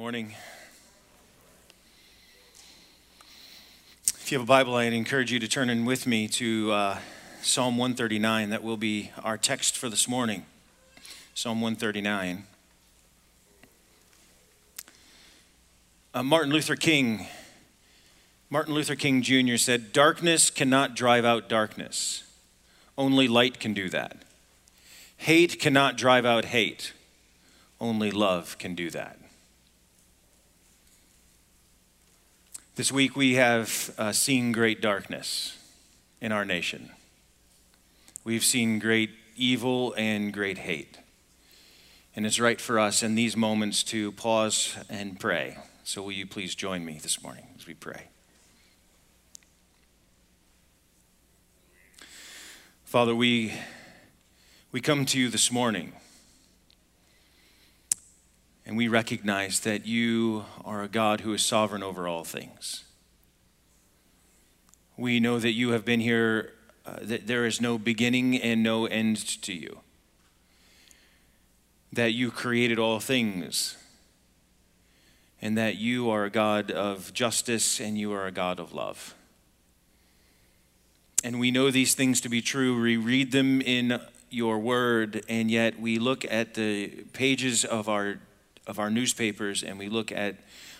morning. If you have a Bible, I'd encourage you to turn in with me to uh, Psalm 139. That will be our text for this morning. Psalm 139. Uh, Martin Luther King, Martin Luther King Jr. said, "Darkness cannot drive out darkness. Only light can do that. Hate cannot drive out hate. Only love can do that." This week we have uh, seen great darkness in our nation. We've seen great evil and great hate. And it's right for us in these moments to pause and pray. So, will you please join me this morning as we pray? Father, we, we come to you this morning and we recognize that you are a God who is sovereign over all things. We know that you have been here, uh, that there is no beginning and no end to you. That you created all things, and that you are a God of justice and you are a God of love. And we know these things to be true. We read them in your word, and yet we look at the pages of our of our newspapers and we look at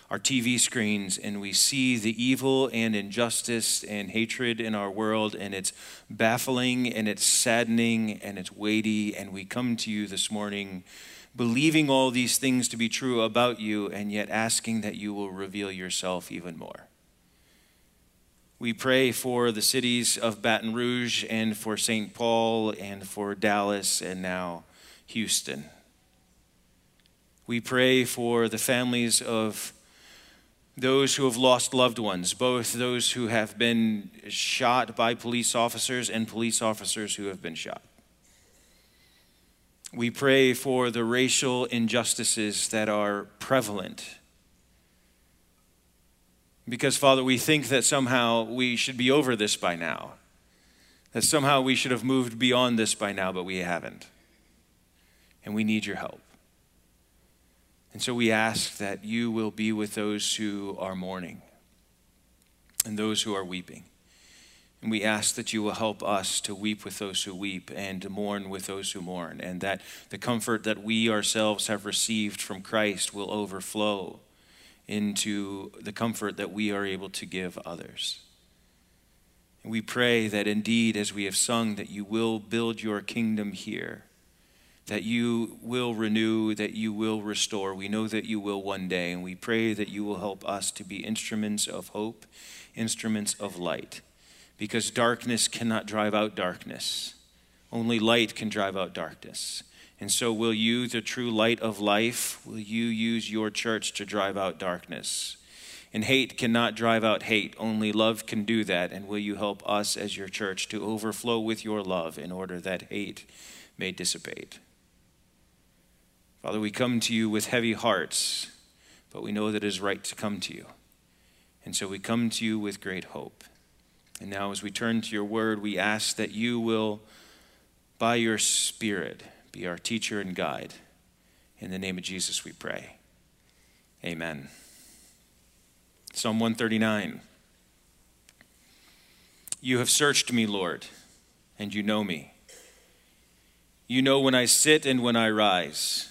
our TV screens and we see the evil and injustice and hatred in our world, and it's baffling and it's saddening and it's weighty. And we come to you this morning believing all these things to be true about you, and yet asking that you will reveal yourself even more. We pray for the cities of Baton Rouge and for St. Paul and for Dallas and now Houston. We pray for the families of those who have lost loved ones, both those who have been shot by police officers and police officers who have been shot. We pray for the racial injustices that are prevalent. Because, Father, we think that somehow we should be over this by now, that somehow we should have moved beyond this by now, but we haven't. And we need your help. And so we ask that you will be with those who are mourning and those who are weeping. And we ask that you will help us to weep with those who weep and to mourn with those who mourn, and that the comfort that we ourselves have received from Christ will overflow into the comfort that we are able to give others. And we pray that indeed, as we have sung, that you will build your kingdom here that you will renew, that you will restore. We know that you will one day, and we pray that you will help us to be instruments of hope, instruments of light, because darkness cannot drive out darkness. Only light can drive out darkness. And so, will you, the true light of life, will you use your church to drive out darkness? And hate cannot drive out hate, only love can do that. And will you help us as your church to overflow with your love in order that hate may dissipate? Father, we come to you with heavy hearts, but we know that it is right to come to you. And so we come to you with great hope. And now, as we turn to your word, we ask that you will, by your Spirit, be our teacher and guide. In the name of Jesus, we pray. Amen. Psalm 139. You have searched me, Lord, and you know me. You know when I sit and when I rise.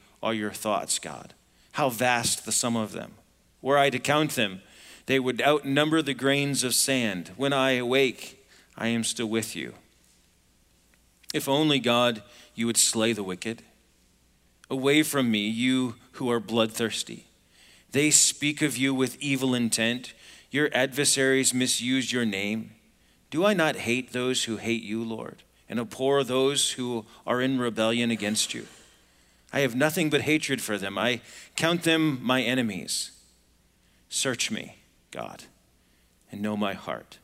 are your thoughts, God. How vast the sum of them. Were I to count them, they would outnumber the grains of sand. When I awake, I am still with you. If only, God, you would slay the wicked. Away from me, you who are bloodthirsty. They speak of you with evil intent. Your adversaries misuse your name. Do I not hate those who hate you, Lord, and abhor those who are in rebellion against you? I have nothing but hatred for them. I count them my enemies. Search me, God, and know my heart.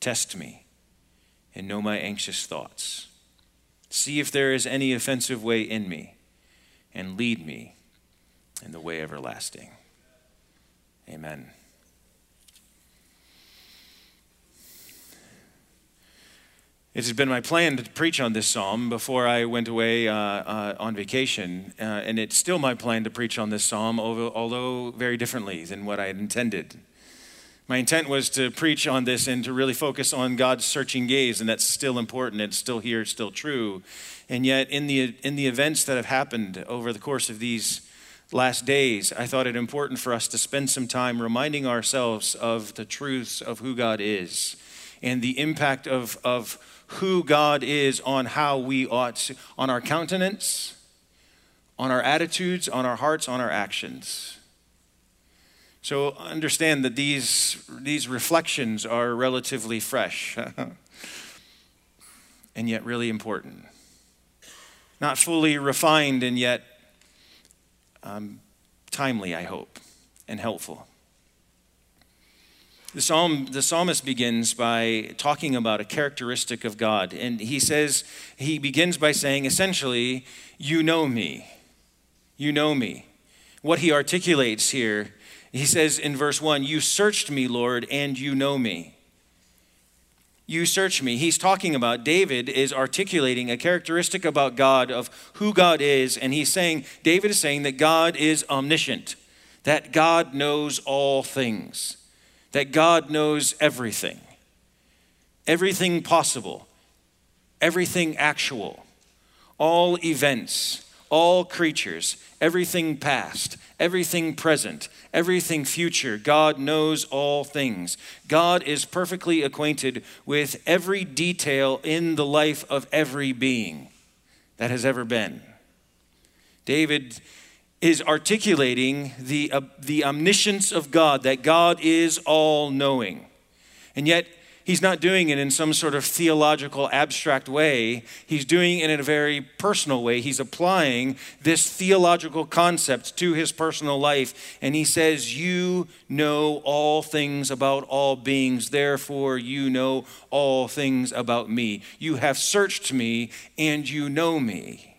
Test me and know my anxious thoughts. See if there is any offensive way in me, and lead me in the way everlasting. Amen. It has been my plan to preach on this psalm before I went away uh, uh, on vacation, uh, and it's still my plan to preach on this psalm, although very differently than what I had intended. My intent was to preach on this and to really focus on God's searching gaze, and that's still important. It's still here, it's still true. And yet, in the, in the events that have happened over the course of these last days, I thought it important for us to spend some time reminding ourselves of the truths of who God is and the impact of, of who God is on how we ought to, on our countenance, on our attitudes, on our hearts, on our actions. So understand that these, these reflections are relatively fresh and yet really important. Not fully refined and yet um, timely, I hope, and helpful. The, psalm, the psalmist begins by talking about a characteristic of God. And he says, he begins by saying, essentially, You know me. You know me. What he articulates here, he says in verse 1, You searched me, Lord, and you know me. You search me. He's talking about, David is articulating a characteristic about God of who God is. And he's saying, David is saying that God is omniscient, that God knows all things that God knows everything, everything possible, everything actual, all events, all creatures, everything past, everything present, everything future. God knows all things. God is perfectly acquainted with every detail in the life of every being that has ever been. David is articulating the, uh, the omniscience of God, that God is all knowing. And yet, he's not doing it in some sort of theological, abstract way. He's doing it in a very personal way. He's applying this theological concept to his personal life. And he says, You know all things about all beings, therefore, you know all things about me. You have searched me, and you know me.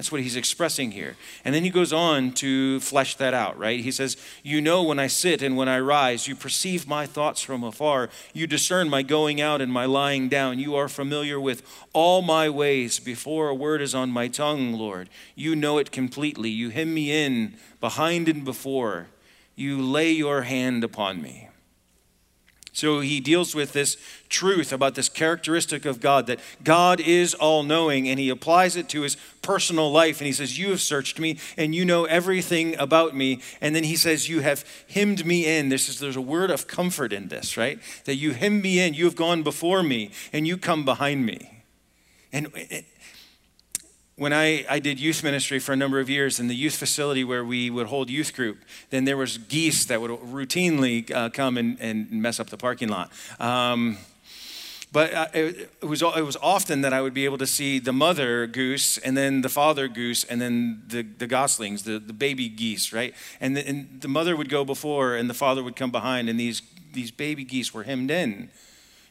That's what he's expressing here. And then he goes on to flesh that out, right? He says, You know when I sit and when I rise. You perceive my thoughts from afar. You discern my going out and my lying down. You are familiar with all my ways before a word is on my tongue, Lord. You know it completely. You hem me in behind and before. You lay your hand upon me. So he deals with this truth about this characteristic of God that God is all knowing and he applies it to his personal life. And he says, You have searched me and you know everything about me. And then he says, You have hemmed me in. This is, there's a word of comfort in this, right? That you hem me in. You have gone before me and you come behind me. And when I, I did youth ministry for a number of years in the youth facility where we would hold youth group, then there was geese that would routinely uh, come and, and mess up the parking lot. Um, but uh, it, was, it was often that I would be able to see the mother goose and then the father goose and then the, the goslings, the, the baby geese, right? And the, and the mother would go before and the father would come behind, and these, these baby geese were hemmed in.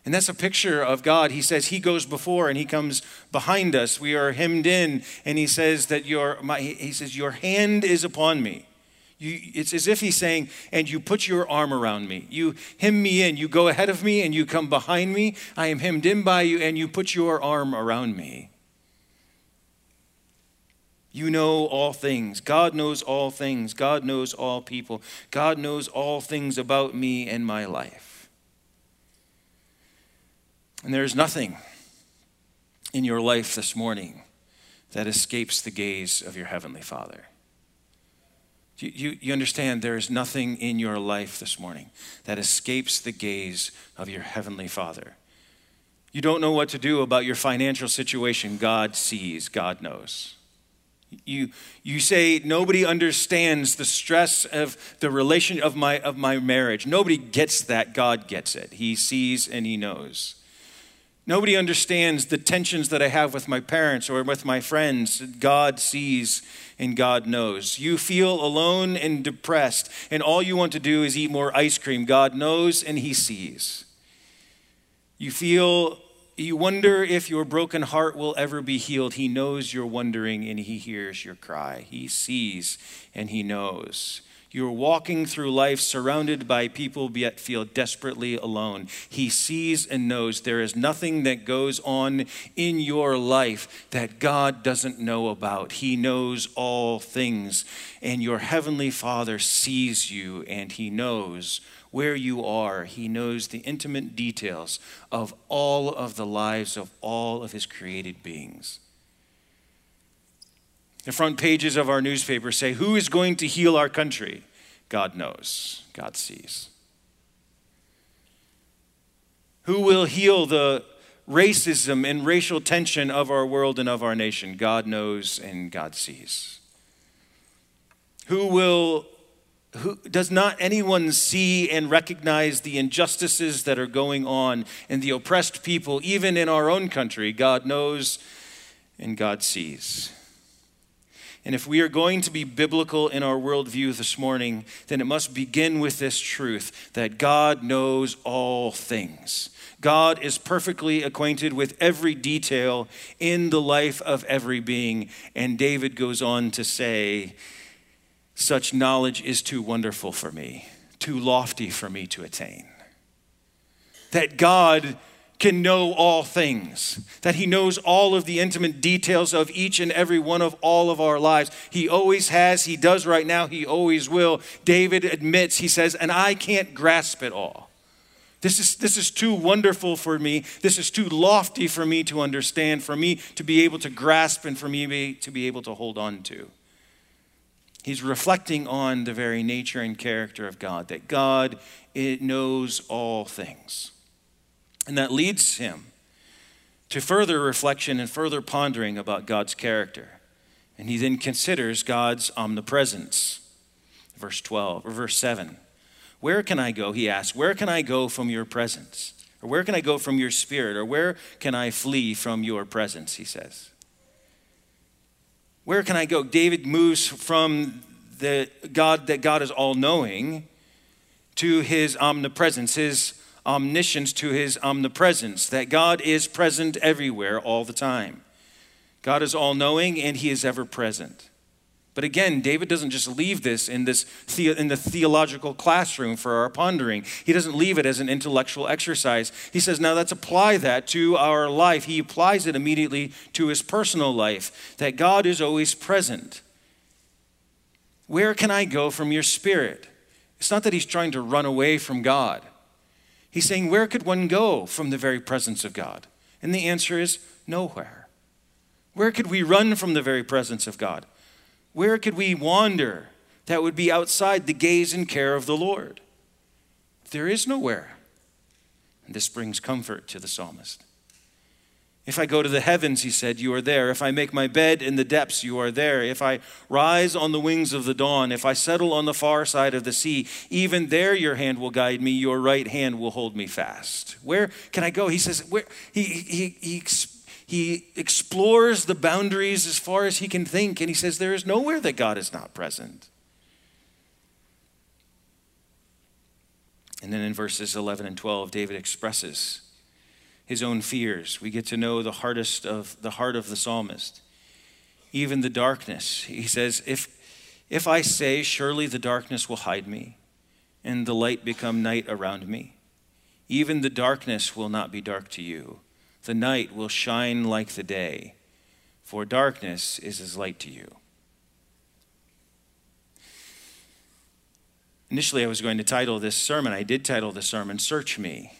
And that's a picture of God. He says he goes before and he comes behind us. We are hemmed in, and he says that your my, he says your hand is upon me. You, it's as if he's saying, and you put your arm around me. You hem me in. You go ahead of me and you come behind me. I am hemmed in by you, and you put your arm around me. You know all things. God knows all things. God knows all people. God knows all things about me and my life. And there is nothing in your life this morning that escapes the gaze of your Heavenly Father. You, you, you, understand there is nothing in your life this morning that escapes the gaze of your Heavenly Father. You don't know what to do about your financial situation. God sees, God knows. You, you say nobody understands the stress of the relation of my, of my marriage. Nobody gets that. God gets it. He sees and he knows. Nobody understands the tensions that I have with my parents or with my friends. God sees and God knows. You feel alone and depressed, and all you want to do is eat more ice cream. God knows and He sees. You feel, you wonder if your broken heart will ever be healed. He knows you're wondering and He hears your cry. He sees and He knows. You're walking through life surrounded by people, yet feel desperately alone. He sees and knows there is nothing that goes on in your life that God doesn't know about. He knows all things. And your Heavenly Father sees you and He knows where you are. He knows the intimate details of all of the lives of all of His created beings. The front pages of our newspapers say, Who is going to heal our country? God knows, God sees. Who will heal the racism and racial tension of our world and of our nation? God knows and God sees. Who will who, does not anyone see and recognize the injustices that are going on in the oppressed people, even in our own country? God knows and God sees. And if we are going to be biblical in our worldview this morning, then it must begin with this truth that God knows all things. God is perfectly acquainted with every detail in the life of every being. And David goes on to say, Such knowledge is too wonderful for me, too lofty for me to attain. That God can know all things, that He knows all of the intimate details of each and every one of all of our lives. He always has, He does right now, He always will. David admits, He says, and I can't grasp it all. This is, this is too wonderful for me. This is too lofty for me to understand, for me to be able to grasp, and for me to be able to hold on to. He's reflecting on the very nature and character of God, that God it knows all things. And that leads him to further reflection and further pondering about God's character. And he then considers God's omnipresence. Verse 12 or verse 7. Where can I go? He asks, Where can I go from your presence? Or where can I go from your spirit? Or where can I flee from your presence? He says. Where can I go? David moves from the God that God is all knowing to his omnipresence, his omniscience to his omnipresence, that God is present everywhere all the time. God is all knowing and he is ever present. But again, David doesn't just leave this in, this the, in the theological classroom for our pondering. He doesn't leave it as an intellectual exercise. He says, now let's apply that to our life. He applies it immediately to his personal life, that God is always present. Where can I go from your spirit? It's not that he's trying to run away from God. He's saying, Where could one go from the very presence of God? And the answer is nowhere. Where could we run from the very presence of God? Where could we wander that would be outside the gaze and care of the Lord? There is nowhere. And this brings comfort to the psalmist. If I go to the heavens, he said, you are there. If I make my bed in the depths, you are there. If I rise on the wings of the dawn, if I settle on the far side of the sea, even there your hand will guide me, your right hand will hold me fast. Where can I go? He says, where, he, he, he, he explores the boundaries as far as he can think, and he says, there is nowhere that God is not present. And then in verses 11 and 12, David expresses his own fears. We get to know the hardest of the heart of the psalmist. Even the darkness. He says, if If I say, Surely the darkness will hide me, and the light become night around me, even the darkness will not be dark to you. The night will shine like the day, for darkness is as light to you. Initially, I was going to title this sermon, I did title the sermon, Search Me.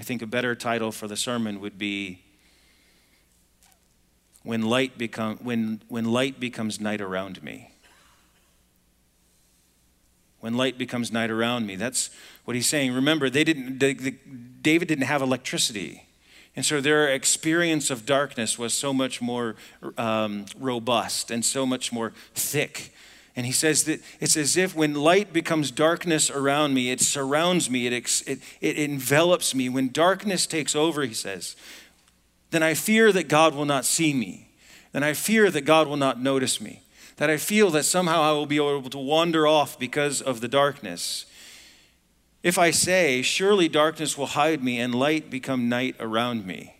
I think a better title for the sermon would be When Light, become, when, when light Becomes Night Around Me. When light becomes night around me. That's what he's saying. Remember, they didn't, the, the, David didn't have electricity. And so their experience of darkness was so much more um, robust and so much more thick and he says that it's as if when light becomes darkness around me, it surrounds me, it, it, it envelops me. When darkness takes over, he says, then I fear that God will not see me. Then I fear that God will not notice me. That I feel that somehow I will be able to wander off because of the darkness. If I say, Surely darkness will hide me and light become night around me.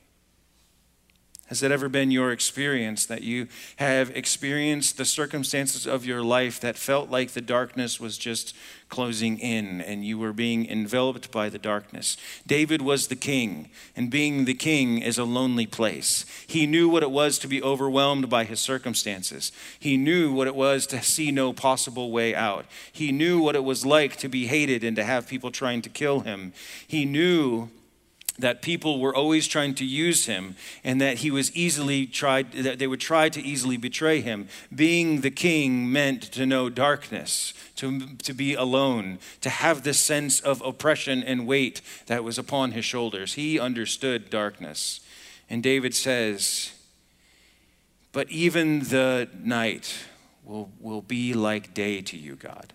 Has it ever been your experience that you have experienced the circumstances of your life that felt like the darkness was just closing in and you were being enveloped by the darkness? David was the king, and being the king is a lonely place. He knew what it was to be overwhelmed by his circumstances, he knew what it was to see no possible way out. He knew what it was like to be hated and to have people trying to kill him. He knew that people were always trying to use him and that he was easily tried that they would try to easily betray him. Being the king meant to know darkness to, to be alone to have this sense of oppression and weight that was upon his shoulders. He understood darkness. And david says but even the night will, will be like day to you god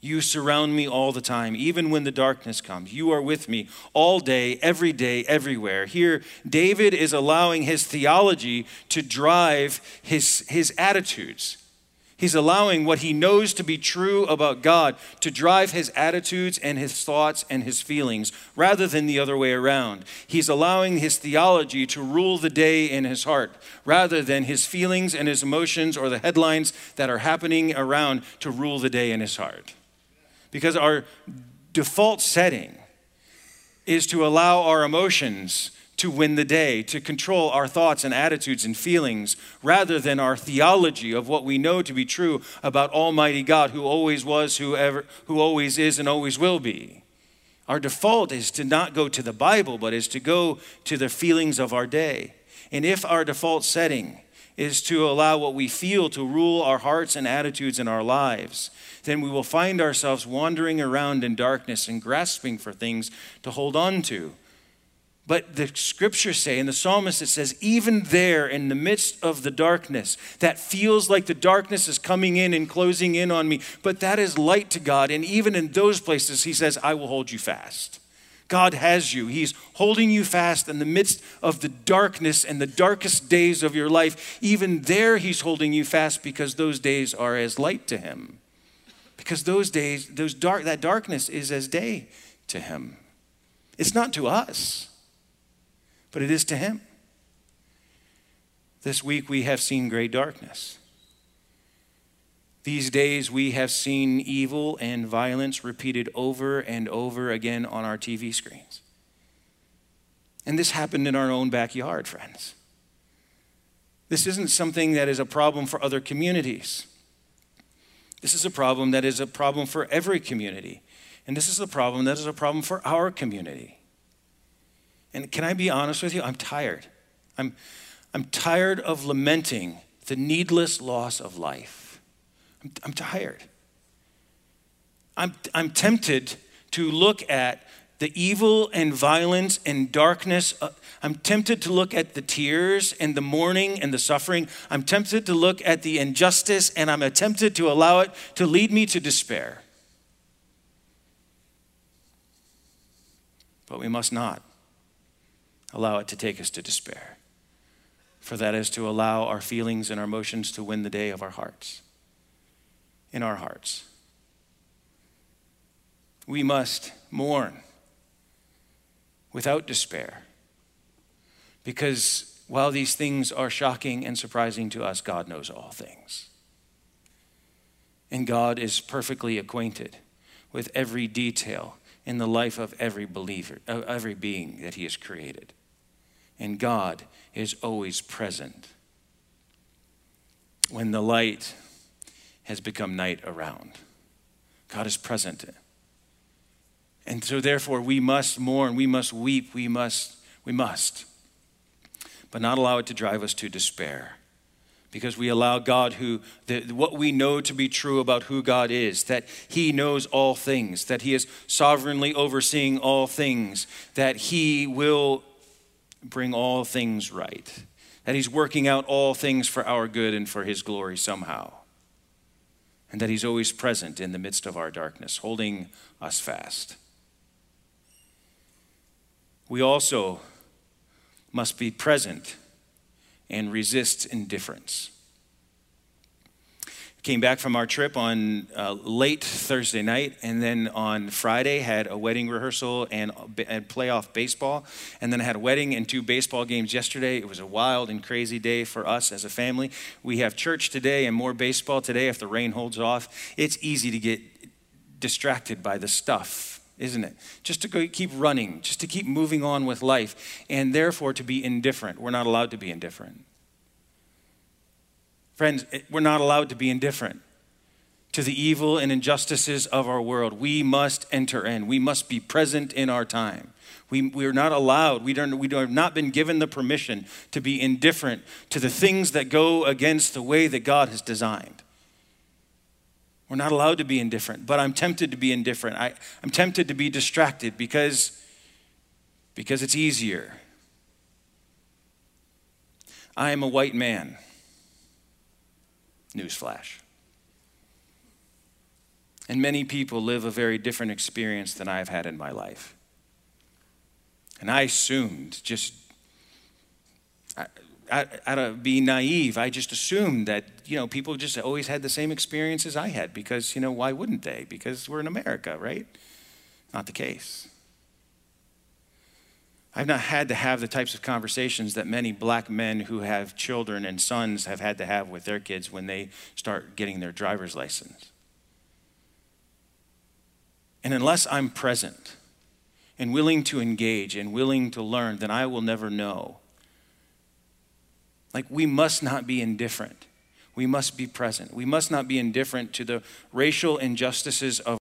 you surround me all the time, even when the darkness comes. You are with me all day, every day, everywhere. Here, David is allowing his theology to drive his, his attitudes. He's allowing what he knows to be true about God to drive his attitudes and his thoughts and his feelings rather than the other way around. He's allowing his theology to rule the day in his heart rather than his feelings and his emotions or the headlines that are happening around to rule the day in his heart because our default setting is to allow our emotions to win the day, to control our thoughts and attitudes and feelings, rather than our theology of what we know to be true about Almighty God, who always was, who, ever, who always is, and always will be. Our default is to not go to the Bible, but is to go to the feelings of our day. And if our default setting is to allow what we feel to rule our hearts and attitudes in our lives, then we will find ourselves wandering around in darkness and grasping for things to hold on to. But the scriptures say, and the psalmist it says, even there in the midst of the darkness, that feels like the darkness is coming in and closing in on me, but that is light to God. And even in those places, he says, I will hold you fast. God has you. He's holding you fast in the midst of the darkness and the darkest days of your life. Even there, He's holding you fast because those days are as light to Him because those days, those dark, that darkness is as day to him. It's not to us, but it is to him. This week we have seen great darkness. These days we have seen evil and violence repeated over and over again on our TV screens. And this happened in our own backyard, friends. This isn't something that is a problem for other communities. This is a problem that is a problem for every community. And this is a problem that is a problem for our community. And can I be honest with you? I'm tired. I'm, I'm tired of lamenting the needless loss of life. I'm, I'm tired. I'm, I'm tempted to look at the evil and violence and darkness. Uh, I'm tempted to look at the tears and the mourning and the suffering. I'm tempted to look at the injustice and I'm tempted to allow it to lead me to despair. But we must not allow it to take us to despair. For that is to allow our feelings and our emotions to win the day of our hearts, in our hearts. We must mourn without despair. Because while these things are shocking and surprising to us, God knows all things. And God is perfectly acquainted with every detail in the life of every believer, of every being that He has created. And God is always present when the light has become night around. God is present. And so, therefore, we must mourn, we must weep, we must, we must, but not allow it to drive us to despair because we allow God, who, the, what we know to be true about who God is, that He knows all things, that He is sovereignly overseeing all things, that He will bring all things right, that He's working out all things for our good and for His glory somehow, and that He's always present in the midst of our darkness, holding us fast. We also must be present and resist indifference. Came back from our trip on uh, late Thursday night, and then on Friday had a wedding rehearsal and, and playoff baseball. And then I had a wedding and two baseball games yesterday. It was a wild and crazy day for us as a family. We have church today and more baseball today if the rain holds off. It's easy to get distracted by the stuff isn't it? Just to go, keep running, just to keep moving on with life, and therefore to be indifferent. We're not allowed to be indifferent. Friends, we're not allowed to be indifferent to the evil and injustices of our world. We must enter in, we must be present in our time. We, we are not allowed, we, don't, we have not been given the permission to be indifferent to the things that go against the way that God has designed. We're not allowed to be indifferent, but I'm tempted to be indifferent. I, I'm tempted to be distracted because, because it's easier. I am a white man. Newsflash. And many people live a very different experience than I've had in my life. And I assumed just out of being naive, I just assumed that, you know, people just always had the same experiences I had because, you know, why wouldn't they? Because we're in America, right? Not the case. I've not had to have the types of conversations that many black men who have children and sons have had to have with their kids when they start getting their driver's license. And unless I'm present and willing to engage and willing to learn, then I will never know like, we must not be indifferent. We must be present. We must not be indifferent to the racial injustices of.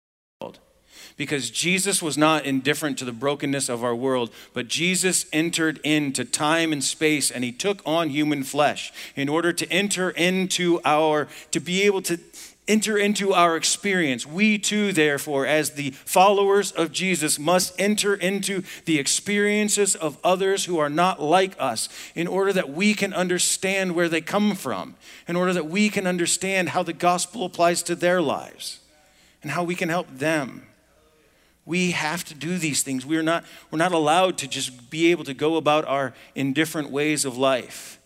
Because Jesus was not indifferent to the brokenness of our world, but Jesus entered into time and space and he took on human flesh in order to enter into our, to be able to enter into our experience. We too, therefore, as the followers of Jesus, must enter into the experiences of others who are not like us in order that we can understand where they come from, in order that we can understand how the gospel applies to their lives and how we can help them. We have to do these things. We're not, we're not allowed to just be able to go about our indifferent ways of life.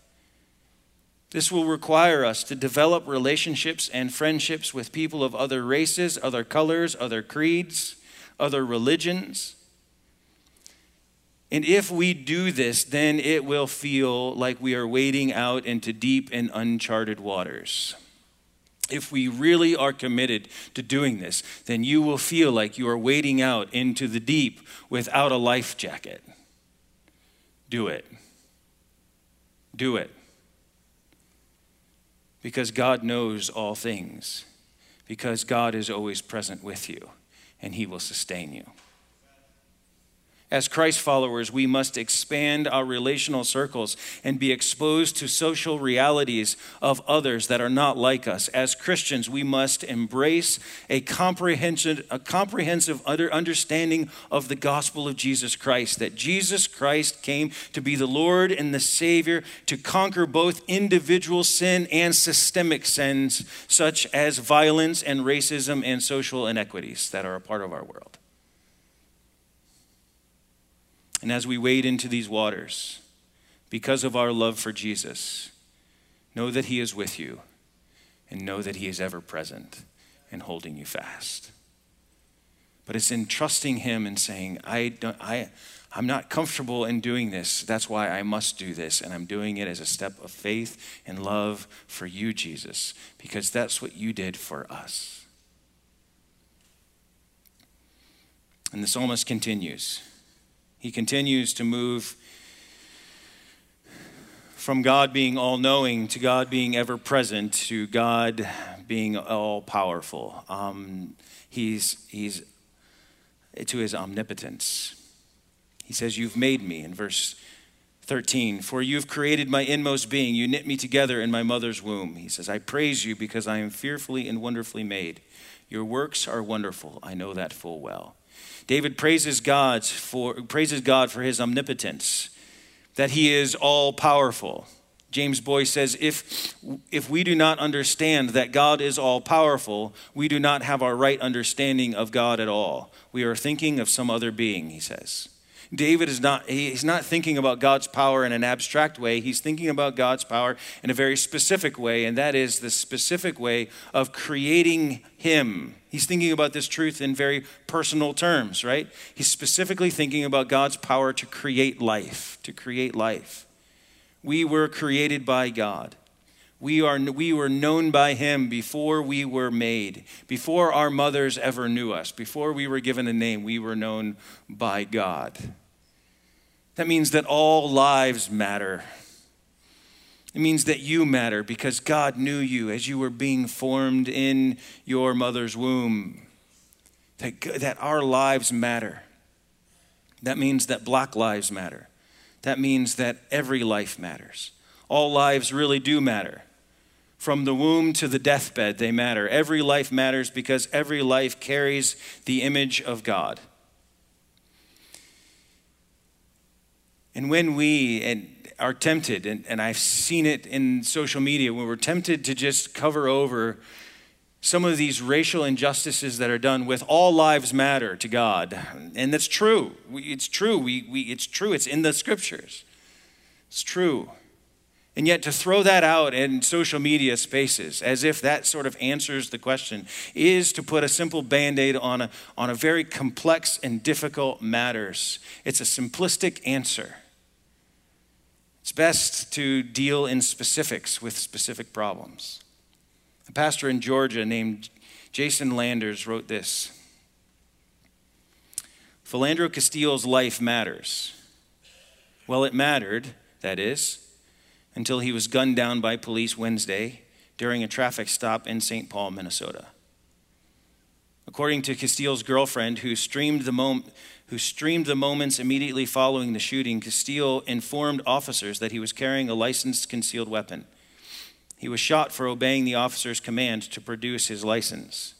This will require us to develop relationships and friendships with people of other races, other colors, other creeds, other religions. And if we do this, then it will feel like we are wading out into deep and uncharted waters. If we really are committed to doing this, then you will feel like you are wading out into the deep without a life jacket. Do it. Do it because God knows all things, because God is always present with you, and He will sustain you. As Christ followers, we must expand our relational circles and be exposed to social realities of others that are not like us. As Christians, we must embrace a comprehensive, a comprehensive understanding of the gospel of Jesus Christ, that Jesus Christ came to be the Lord and the Savior to conquer both individual sin and systemic sins, such as violence and racism and social inequities that are a part of our world. And as we wade into these waters, because of our love for Jesus, know that He is with you and know that He is ever present and holding you fast. But it's in trusting Him and saying, I, don't, I, I'm not comfortable in doing this. That's why I must do this. And I'm doing it as a step of faith and love for you, Jesus, because that's what you did for us. And the psalmist continues. He continues to move from God being all knowing to God being ever present to God being all powerful. Um, he's, he's to his omnipotence. He says, You've made me in verse 13. For you've created my inmost being. You knit me together in my mother's womb. He says, I praise you because I am fearfully and wonderfully made. Your works are wonderful. I know that full well. David praises God for, praises God for his omnipotence, that he is all powerful. James Boice says, if, if we do not understand that God is all powerful, we do not have our right understanding of God at all. We are thinking of some other being, he says. David is not, he's not thinking about God's power in an abstract way. He's thinking about God's power in a very specific way, and that is the specific way of creating him. He's thinking about this truth in very personal terms, right? He's specifically thinking about God's power to create life, to create life. We were created by God. We, are, we were known by him before we were made, before our mothers ever knew us, before we were given a name, we were known by God. That means that all lives matter. It means that you matter because God knew you as you were being formed in your mother's womb. That, that our lives matter. That means that black lives matter. That means that every life matters. All lives really do matter. From the womb to the deathbed, they matter. Every life matters because every life carries the image of God. And when we and are tempted, and, and I've seen it in social media, when we're tempted to just cover over some of these racial injustices that are done with all lives matter to God. And that's true. It's true. We, we, it's true. It's in the scriptures. It's true. And yet, to throw that out in social media spaces as if that sort of answers the question is to put a simple band aid on a, on a very complex and difficult matters. It's a simplistic answer. It's best to deal in specifics with specific problems. A pastor in Georgia named Jason Landers wrote this Philando Castile's life matters. Well, it mattered, that is until he was gunned down by police Wednesday during a traffic stop in St. Paul, Minnesota. According to Castile's girlfriend, who streamed the, mom- who streamed the moments immediately following the shooting, Castile informed officers that he was carrying a licensed concealed weapon. He was shot for obeying the officer's command to produce his license.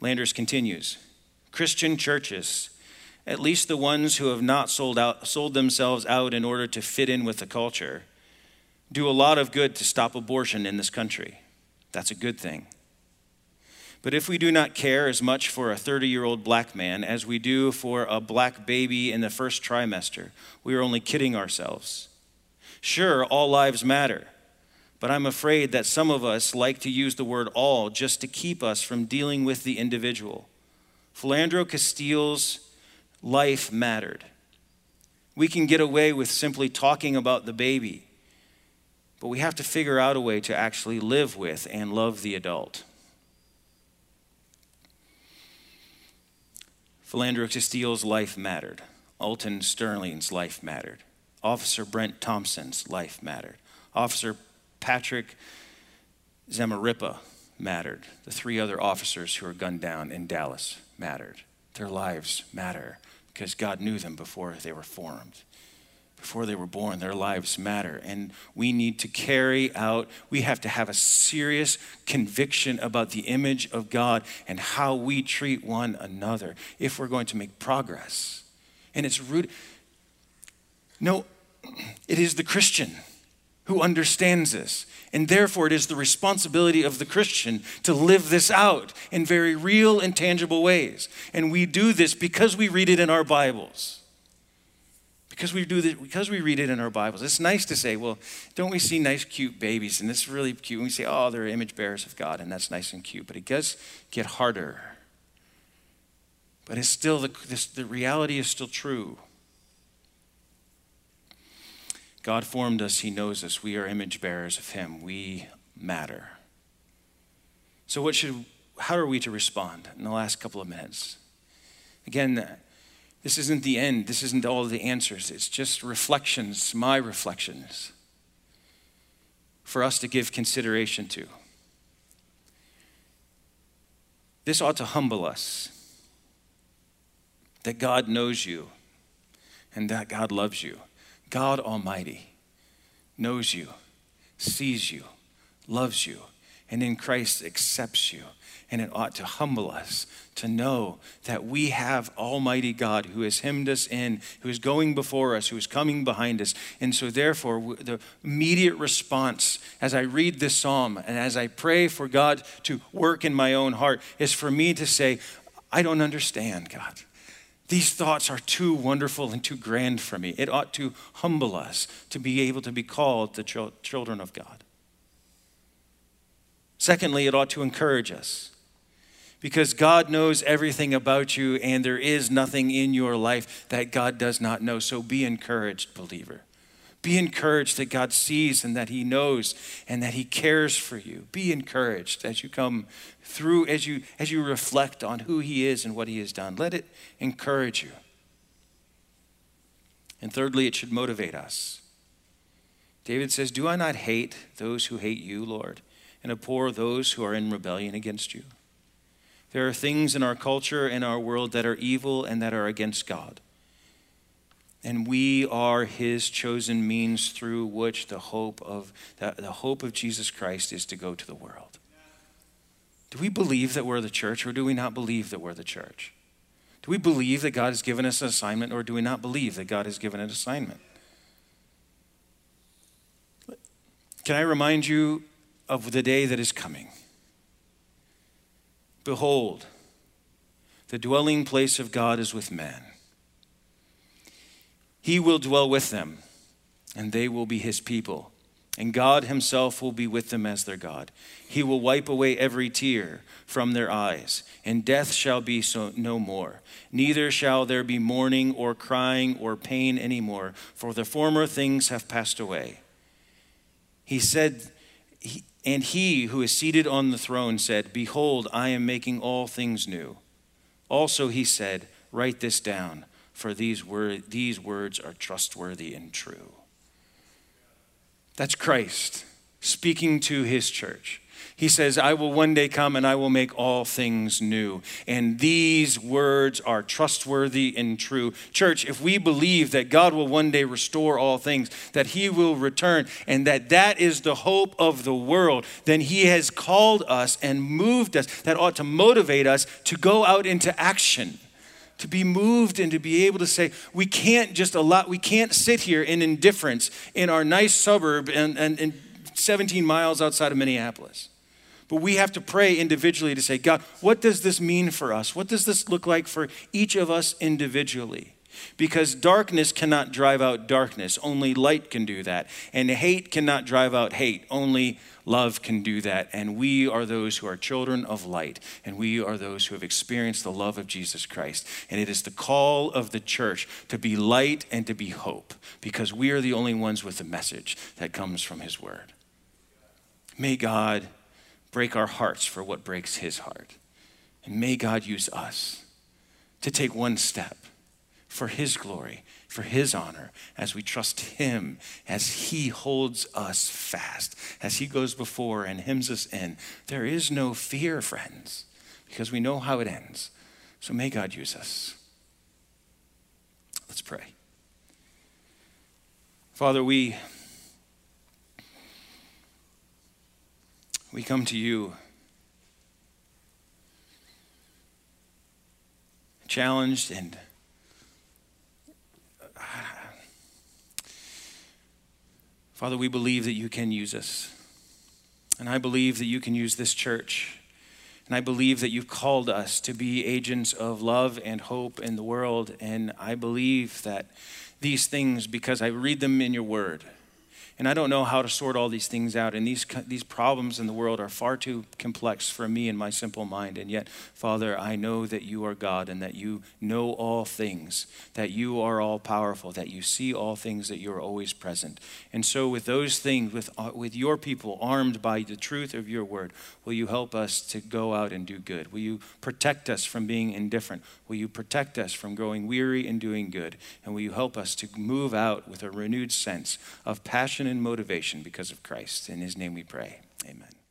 Landers continues Christian churches at least the ones who have not sold, out, sold themselves out in order to fit in with the culture, do a lot of good to stop abortion in this country. That's a good thing. But if we do not care as much for a 30 year old black man as we do for a black baby in the first trimester, we are only kidding ourselves. Sure, all lives matter, but I'm afraid that some of us like to use the word all just to keep us from dealing with the individual. Philando Castile's life mattered. We can get away with simply talking about the baby, but we have to figure out a way to actually live with and love the adult. Philando Castile's life mattered. Alton Sterling's life mattered. Officer Brent Thompson's life mattered. Officer Patrick Zamarripa mattered. The three other officers who were gunned down in Dallas mattered. Their lives matter because God knew them before they were formed. Before they were born, their lives matter. And we need to carry out, we have to have a serious conviction about the image of God and how we treat one another if we're going to make progress. And it's rooted. No, it is the Christian who understands this. And therefore, it is the responsibility of the Christian to live this out in very real and tangible ways. And we do this because we read it in our Bibles. Because we do this, because we read it in our Bibles. It's nice to say, well, don't we see nice, cute babies? And it's really cute. And we say, oh, they're image bearers of God, and that's nice and cute. But it does get harder. But it's still the, this, the reality is still true. God formed us, He knows us. We are image bearers of Him. We matter. So, what should, how are we to respond in the last couple of minutes? Again, this isn't the end. This isn't all the answers. It's just reflections, my reflections, for us to give consideration to. This ought to humble us that God knows you and that God loves you. God Almighty knows you, sees you, loves you, and in Christ accepts you and it ought to humble us to know that we have Almighty God who has hemmed us in, who is going before us, who is coming behind us. And so, therefore, the immediate response as I read this psalm and as I pray for God to work in my own heart is for me to say, I don't understand, God. These thoughts are too wonderful and too grand for me. It ought to humble us to be able to be called the children of God. Secondly, it ought to encourage us because God knows everything about you and there is nothing in your life that God does not know. So be encouraged, believer. Be encouraged that God sees and that He knows and that He cares for you. Be encouraged as you come through, as you, as you reflect on who He is and what He has done. Let it encourage you. And thirdly, it should motivate us. David says, Do I not hate those who hate you, Lord, and abhor those who are in rebellion against you? There are things in our culture and our world that are evil and that are against God. And we are his chosen means through which the hope of the, the hope of Jesus Christ is to go to the world. Do we believe that we're the church or do we not believe that we're the church? Do we believe that God has given us an assignment or do we not believe that God has given an assignment? Can I remind you of the day that is coming? Behold, the dwelling place of God is with man. He will dwell with them, and they will be his people. And God himself will be with them as their God. He will wipe away every tear from their eyes, and death shall be so no more. Neither shall there be mourning or crying or pain anymore, for the former things have passed away. He said, and he who is seated on the throne said, Behold, I am making all things new. Also he said, Write this down, for these, wor- these words are trustworthy and true. That's Christ speaking to his church. He says, I will one day come and I will make all things new. And these words are trustworthy and true. Church, if we believe that God will one day restore all things, that he will return, and that that is the hope of the world, then he has called us and moved us. That ought to motivate us to go out into action to be moved and to be able to say, we can't just allow, we can't sit here in indifference in our nice suburb and, and, and 17 miles outside of Minneapolis. But we have to pray individually to say, God, what does this mean for us? What does this look like for each of us individually? Because darkness cannot drive out darkness, only light can do that. And hate cannot drive out hate, only love can do that. And we are those who are children of light, and we are those who have experienced the love of Jesus Christ. And it is the call of the church to be light and to be hope, because we are the only ones with the message that comes from His Word. May God break our hearts for what breaks his heart. And may God use us to take one step for his glory, for his honor, as we trust him, as he holds us fast, as he goes before and hems us in. There is no fear, friends, because we know how it ends. So may God use us. Let's pray. Father, we we come to you challenged and Father, we believe that you can use us. And I believe that you can use this church. And I believe that you've called us to be agents of love and hope in the world. And I believe that these things, because I read them in your word, And I don't know how to sort all these things out. And these, these problems in the world are far too complex for me and my simple mind. And yet, Father, I know that you are God and that you know all things, that you are all powerful, that you see all things, that you are always present. And so, with those things, with, uh, with your people armed by the truth of your word, will you help us to go out and do good? Will you protect us from being indifferent? Will you protect us from growing weary and doing good? And will you help us to move out with a renewed sense of and motivation because of Christ? In his name we pray. Amen.